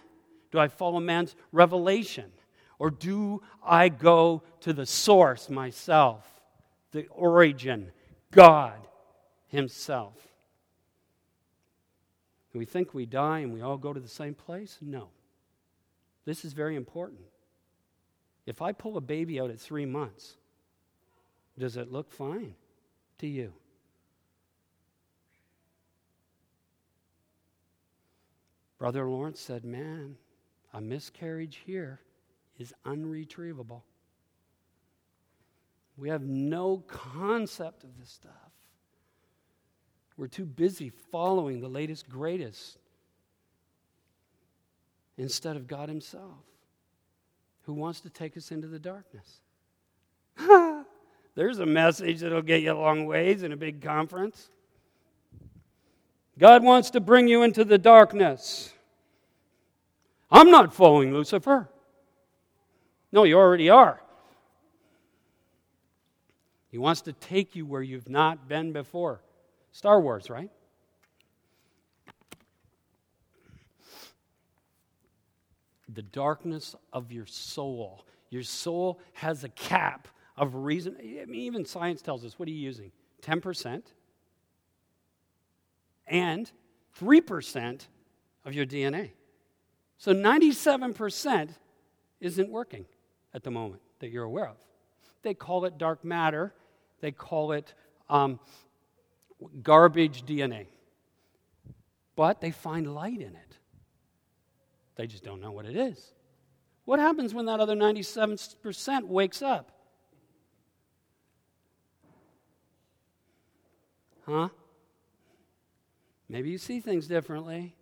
Do I follow man's revelation? Or do I go to the source myself, the origin, God Himself? Do we think we die and we all go to the same place? No. This is very important. If I pull a baby out at three months, does it look fine to you? Brother Lawrence said, Man, a miscarriage here is unretrievable. We have no concept of this stuff. We're too busy following the latest, greatest instead of God Himself who wants to take us into the darkness. *laughs* There's a message that'll get you a long ways in a big conference. God wants to bring you into the darkness. I'm not following Lucifer. No, you already are. He wants to take you where you've not been before. Star Wars, right? The darkness of your soul. Your soul has a cap of reason. I mean, even science tells us what are you using? 10%? And 3% of your DNA. So 97% isn't working at the moment that you're aware of. They call it dark matter, they call it um, garbage DNA. But they find light in it. They just don't know what it is. What happens when that other 97% wakes up? Huh? Maybe you see things differently.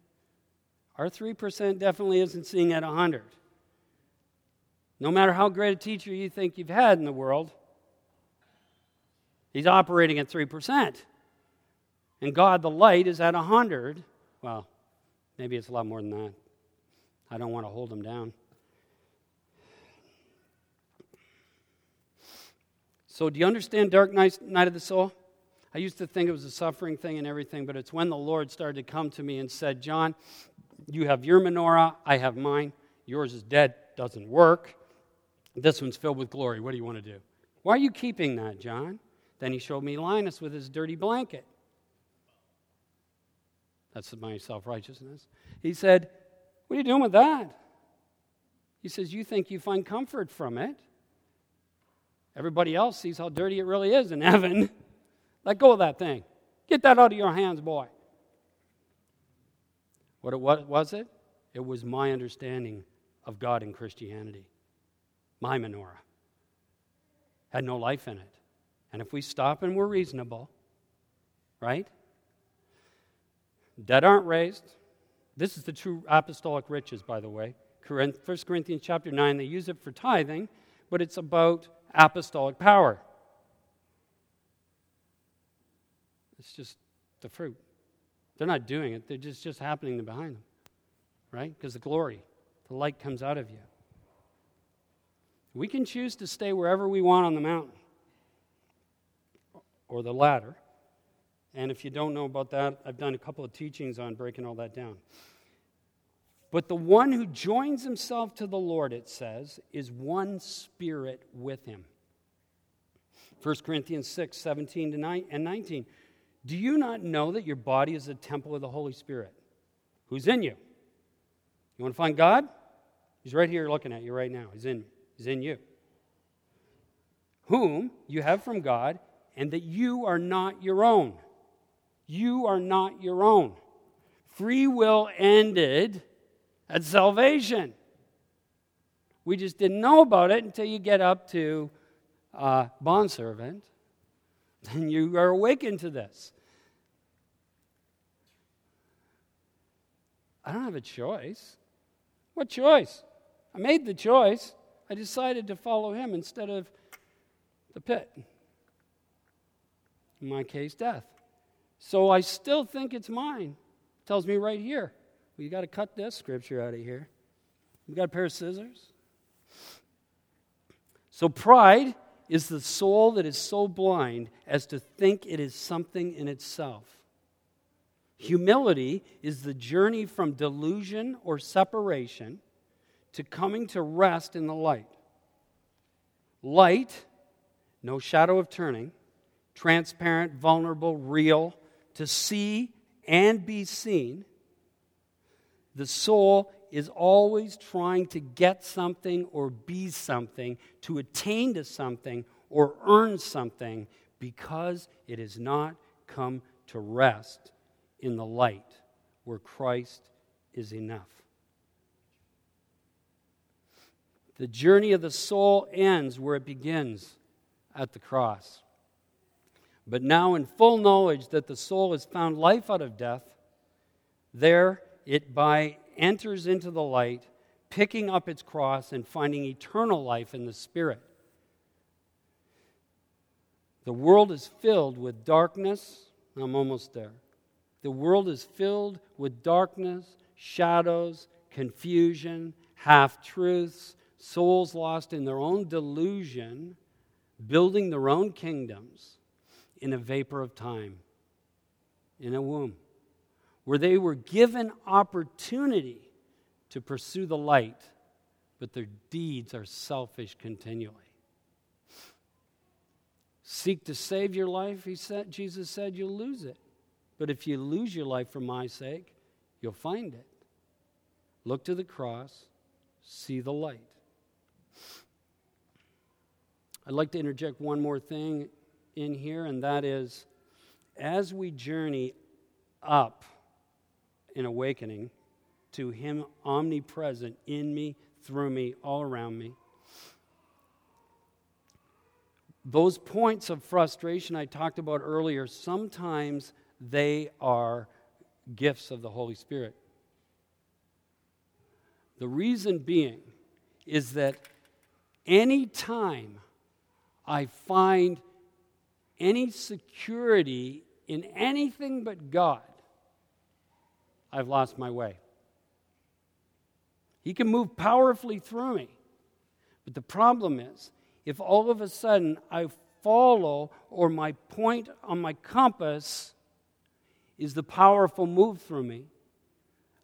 Our 3% definitely isn't seeing at 100. No matter how great a teacher you think you've had in the world, he's operating at 3%. And God, the light, is at 100. Well, maybe it's a lot more than that. I don't want to hold him down. So, do you understand dark night, night of the soul? I used to think it was a suffering thing and everything, but it's when the Lord started to come to me and said, John, you have your menorah, I have mine. Yours is dead, doesn't work. This one's filled with glory. What do you want to do? Why are you keeping that, John? Then he showed me Linus with his dirty blanket. That's my self righteousness. He said, What are you doing with that? He says, You think you find comfort from it. Everybody else sees how dirty it really is in heaven. *laughs* Let go of that thing. Get that out of your hands, boy. What, it, what was it? It was my understanding of God and Christianity. My menorah had no life in it. And if we stop and we're reasonable, right? Dead aren't raised. This is the true apostolic riches, by the way. 1 Corinthians chapter 9, they use it for tithing, but it's about apostolic power. It's just the fruit. They're not doing it, they're just, just happening behind them, right? Because the glory, the light comes out of you. We can choose to stay wherever we want on the mountain or the ladder. And if you don't know about that, I've done a couple of teachings on breaking all that down. But the one who joins himself to the Lord, it says, is one spirit with him. 1 Corinthians 6, 17 to 9 and 19. Do you not know that your body is a temple of the Holy Spirit? Who's in you? You want to find God? He's right here looking at you right now. He's in, he's in you. Whom you have from God, and that you are not your own. You are not your own. Free will ended at salvation. We just didn't know about it until you get up to uh, bondservant. *laughs* Then you are awakened to this. I don't have a choice. What choice? I made the choice. I decided to follow him instead of the pit. In my case, death. So I still think it's mine. It tells me right here. Well, you got to cut this scripture out of here. You got a pair of scissors? So pride is the soul that is so blind as to think it is something in itself. Humility is the journey from delusion or separation to coming to rest in the light. Light, no shadow of turning, transparent, vulnerable, real, to see and be seen. The soul is always trying to get something or be something, to attain to something or earn something because it has not come to rest in the light where Christ is enough. The journey of the soul ends where it begins at the cross. But now, in full knowledge that the soul has found life out of death, there it by enters into the light, picking up its cross and finding eternal life in the Spirit. The world is filled with darkness. I'm almost there. The world is filled with darkness, shadows, confusion, half truths, souls lost in their own delusion, building their own kingdoms in a vapor of time, in a womb, where they were given opportunity to pursue the light but their deeds are selfish continually. Seek to save your life, he said, Jesus said, you'll lose it. But if you lose your life for my sake, you'll find it. Look to the cross, see the light. I'd like to interject one more thing in here, and that is as we journey up in awakening to Him omnipresent in me, through me, all around me, those points of frustration I talked about earlier, sometimes they are gifts of the Holy Spirit. The reason being is that any time I find any security in anything but God, I've lost my way. He can move powerfully through me. But the problem is, if all of a sudden I follow or my point on my compass is the powerful move through me,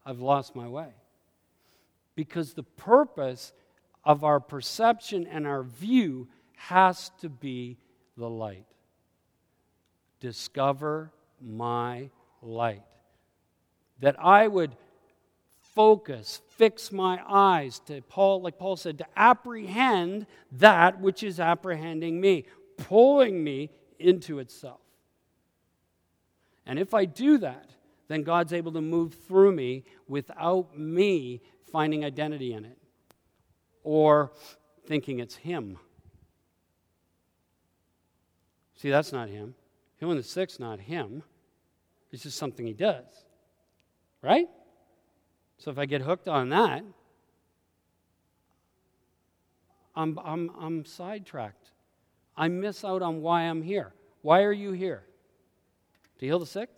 I've lost my way. Because the purpose of our perception and our view has to be the light. Discover my light. That I would focus, fix my eyes to Paul, like Paul said, to apprehend that which is apprehending me, pulling me into itself. And if I do that, then God's able to move through me without me finding identity in it or thinking it's Him. See, that's not Him. Healing the sick's not Him. It's just something He does. Right? So if I get hooked on that, I'm, I'm, I'm sidetracked. I miss out on why I'm here. Why are you here? To heal the sick?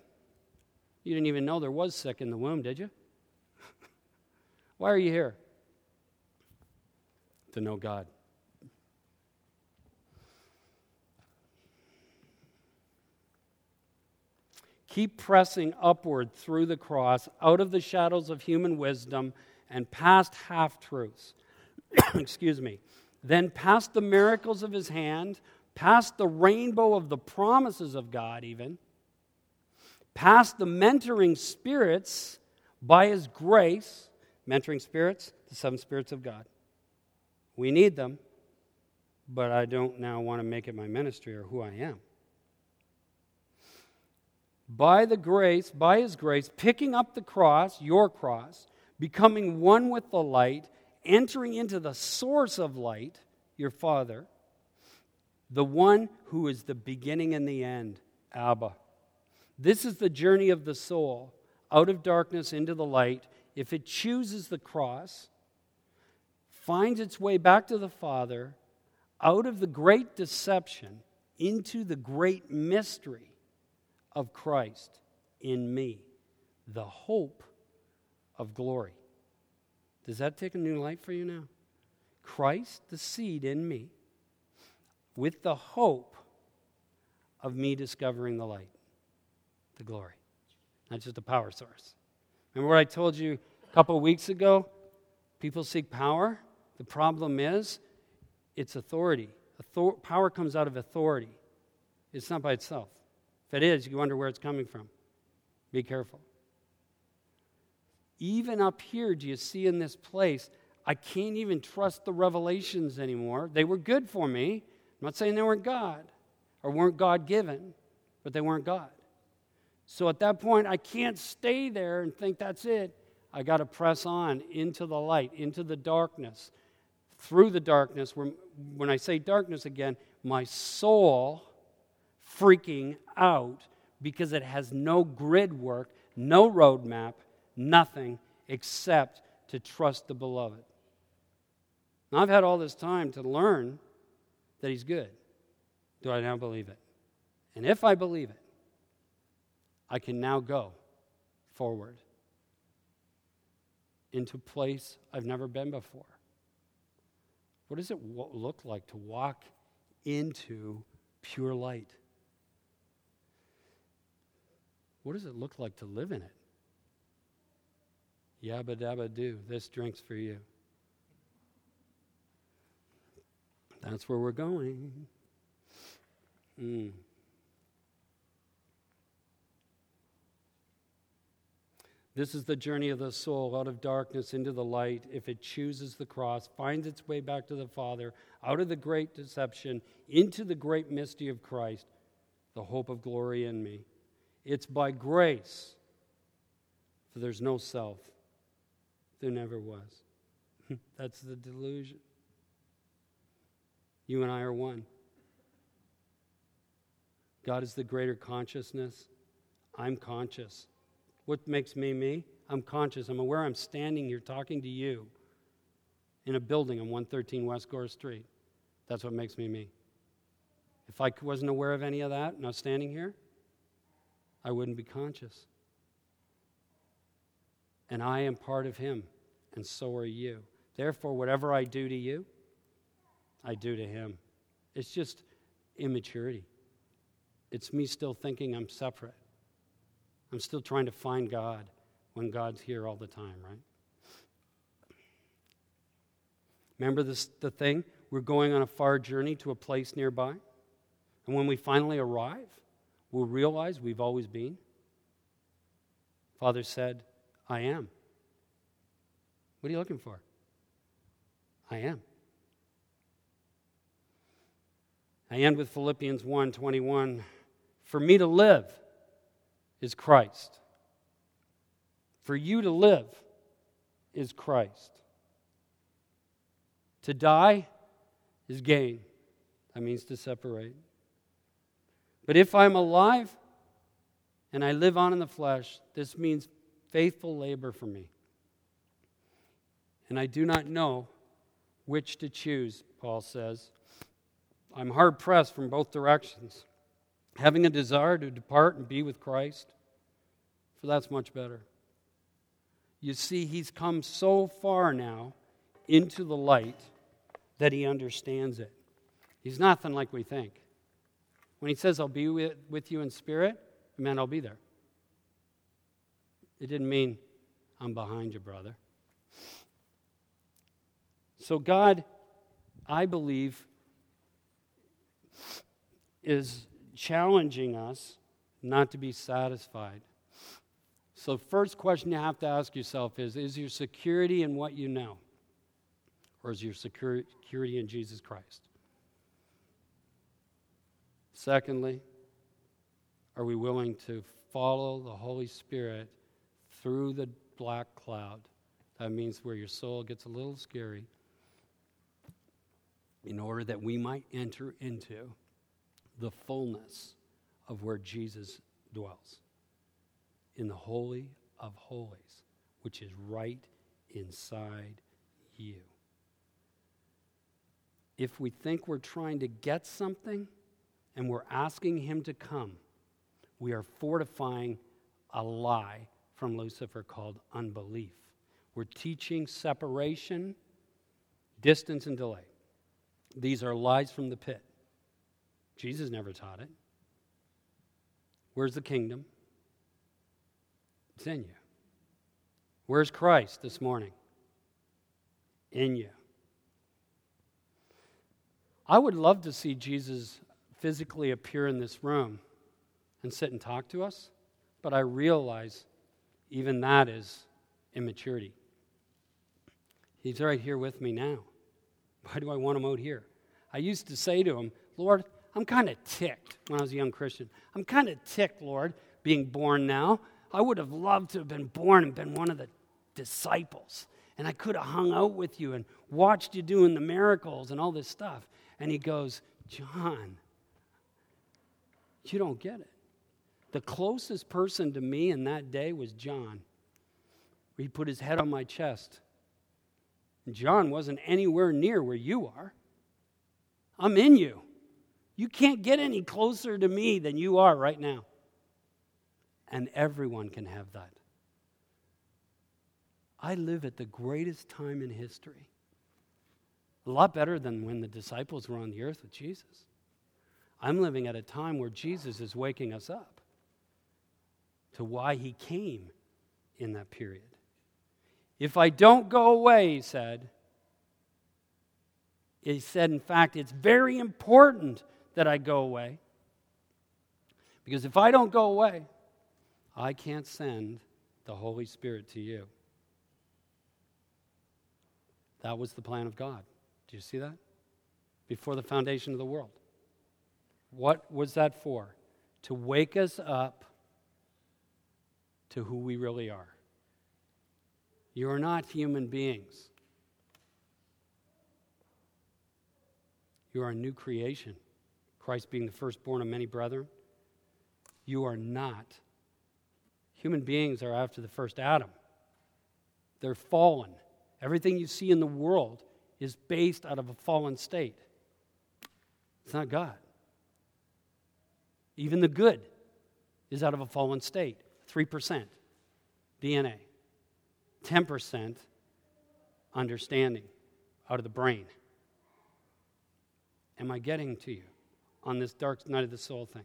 You didn't even know there was sick in the womb, did you? *laughs* Why are you here? To know God. Keep pressing upward through the cross, out of the shadows of human wisdom and past half truths. *coughs* Excuse me. Then past the miracles of his hand, past the rainbow of the promises of God, even past the mentoring spirits by His grace, mentoring spirits, the seven spirits of God. We need them, but I don't now want to make it my ministry or who I am. By the grace, by His grace, picking up the cross, your cross, becoming one with the light, entering into the source of light, your Father, the one who is the beginning and the end, Abba. This is the journey of the soul out of darkness into the light. If it chooses the cross, finds its way back to the Father, out of the great deception into the great mystery of Christ in me, the hope of glory. Does that take a new light for you now? Christ, the seed in me, with the hope of me discovering the light the glory, not just a power source. Remember what I told you a couple weeks ago? People seek power. The problem is it's authority. Author- power comes out of authority, it's not by itself. If it is, you wonder where it's coming from. Be careful. Even up here, do you see in this place, I can't even trust the revelations anymore. They were good for me. I'm not saying they weren't God or weren't God given, but they weren't God. So at that point, I can't stay there and think that's it. I got to press on into the light, into the darkness, through the darkness. When I say darkness again, my soul freaking out because it has no grid work, no roadmap, nothing except to trust the beloved. Now, I've had all this time to learn that He's good. Do I now believe it? And if I believe it, I can now go forward into place I've never been before. What does it look like to walk into pure light? What does it look like to live in it? Yabba dabba do. This drink's for you. That's where we're going. Mm. This is the journey of the soul out of darkness into the light. If it chooses the cross, finds its way back to the Father, out of the great deception, into the great mystery of Christ, the hope of glory in me. It's by grace, for there's no self. There never was. *laughs* That's the delusion. You and I are one. God is the greater consciousness. I'm conscious. What makes me me? I'm conscious. I'm aware I'm standing here talking to you in a building on 113 West Gore Street. That's what makes me me. If I wasn't aware of any of that and I was standing here, I wouldn't be conscious. And I am part of Him, and so are you. Therefore, whatever I do to you, I do to Him. It's just immaturity. It's me still thinking I'm separate. I'm still trying to find God when God's here all the time, right? Remember this, the thing? We're going on a far journey to a place nearby. And when we finally arrive, we'll realize we've always been. Father said, I am. What are you looking for? I am. I end with Philippians 1 21. For me to live is Christ. For you to live is Christ. To die is gain. That means to separate. But if I'm alive and I live on in the flesh, this means faithful labor for me. And I do not know which to choose, Paul says. I'm hard pressed from both directions, having a desire to depart and be with Christ, for that's much better. You see, he's come so far now into the light that he understands it. He's nothing like we think. When he says, I'll be with, you in spirit, it meant I'll be there. It didn't mean I'm behind you, brother. So, God, I believe, is challenging us not to be satisfied. So, first question you have to ask yourself is Is your security in what you know? Or is your security in Jesus Christ? Secondly, are we willing to follow the Holy Spirit through the black cloud? That means where your soul gets a little scary in order that we might enter into the fullness of where Jesus dwells in the Holy of Holies, which is right inside you. If we think we're trying to get something, and we're asking him to come, we are fortifying a lie from Lucifer called unbelief. We're teaching separation, distance, and delay. These are lies from the pit. Jesus never taught it. Where's the kingdom? It's in you. Where's Christ this morning? In you. I would love to see Jesus physically appear in this room and sit and talk to us, but I realize even that is immaturity. He's right here with me now. *laughs* Why do I want him out here? I used to say to him, Lord, I'm kind of ticked when I was a young Christian. I'm kind of ticked, Lord, being born now. I would have loved to have been born and been one of the disciples. And I could have hung out with you and watched you doing the miracles and all this stuff. And he goes, John, you don't get it. The closest person to me in that day was John. He put his head on my chest. John wasn't anywhere near where you are. I'm in you. You can't get any closer to me than you are right now. And everyone can have that. I live at the greatest time in history. A lot better than when the disciples were on the earth with Jesus. I'm living at a time where Jesus is waking us up to why he came in that period. If I don't go away, he said, he said, in fact, it's very important that I go away. Because if I don't go away, I can't send the Holy Spirit to you. That was the plan of God. Do you see that? Before the foundation of the world. What was that for? To wake us up to who we really are. You are not human beings. You are a new creation. Christ being the firstborn of many brethren. You are not. Human beings are after the first Adam. They're fallen. Everything you see in the world is based out of a fallen state. It's not God. Even the good is out of a fallen state 3% DNA, 10% understanding out of the brain. Am I getting to you on this dark night of the soul thing?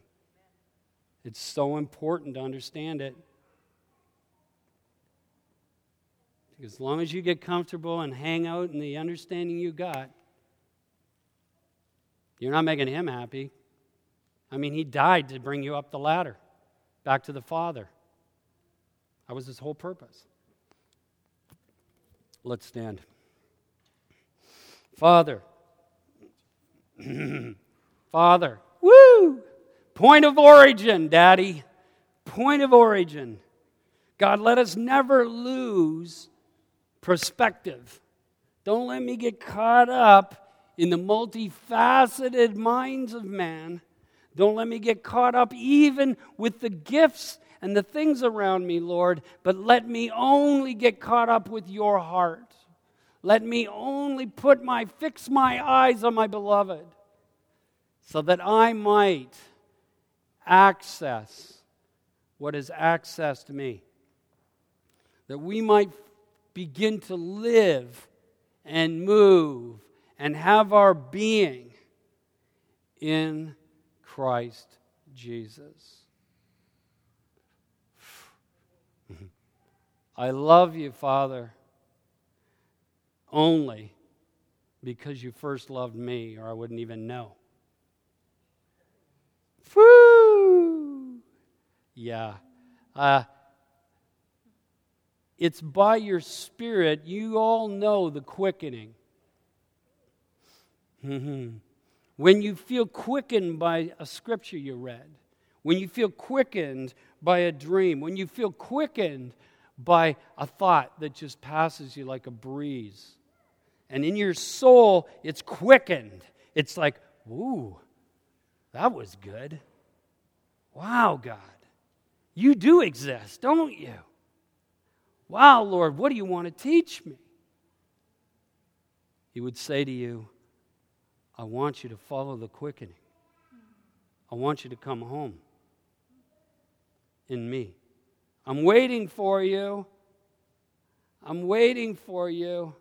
It's so important to understand it. As long as you get comfortable and hang out in the understanding you got, you're not making him happy. I mean, he died to bring you up the ladder, back to the Father. That was his whole purpose. Let's stand. Father, *clears throat* Father. Woo! Point of origin, Daddy. Point of origin. God, let us never lose perspective. Don't let me get caught up in the multifaceted minds of man. Don't let me get caught up even with the gifts and the things around me, Lord, but let me only get caught up with your heart. Let me only put my, fix my eyes on my beloved so that I might access what has accessed me. That we might begin to live and move and have our being in Christ Jesus. I love you, Father only because you first loved me, or I wouldn't even know. Woo! Yeah. Uh, it's by your spirit, you all know the quickening. Mm-hmm. When you feel quickened by a scripture you read, when you feel quickened by a dream, when you feel quickened by a thought that just passes you like a breeze and in your soul, it's quickened. It's like, ooh, that was good. Wow, God, you do exist, don't you? Wow, Lord, what do you want to teach me? He would say to you, I want you to follow the quickening. I want you to come home in me. I'm waiting for you. I'm waiting for you.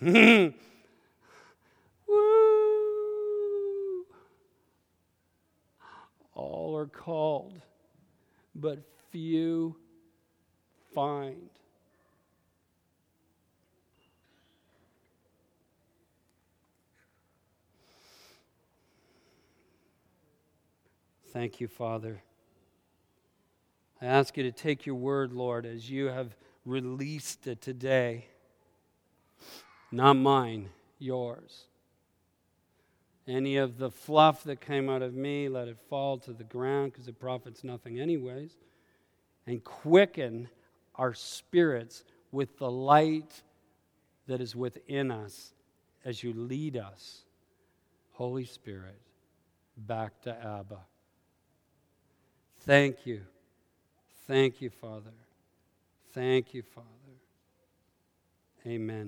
*laughs* Woo! All are called, but few find. Thank you, Father. I ask you to take your word, Lord, as you have released it today. Not mine, yours. Any of the fluff that came out of me, let it fall to the ground because it profits nothing, anyways. And quicken our spirits with the light that is within us as you lead us, Holy Spirit, back to Abba. Thank you. Thank you, Father. Thank you, Father. Amen.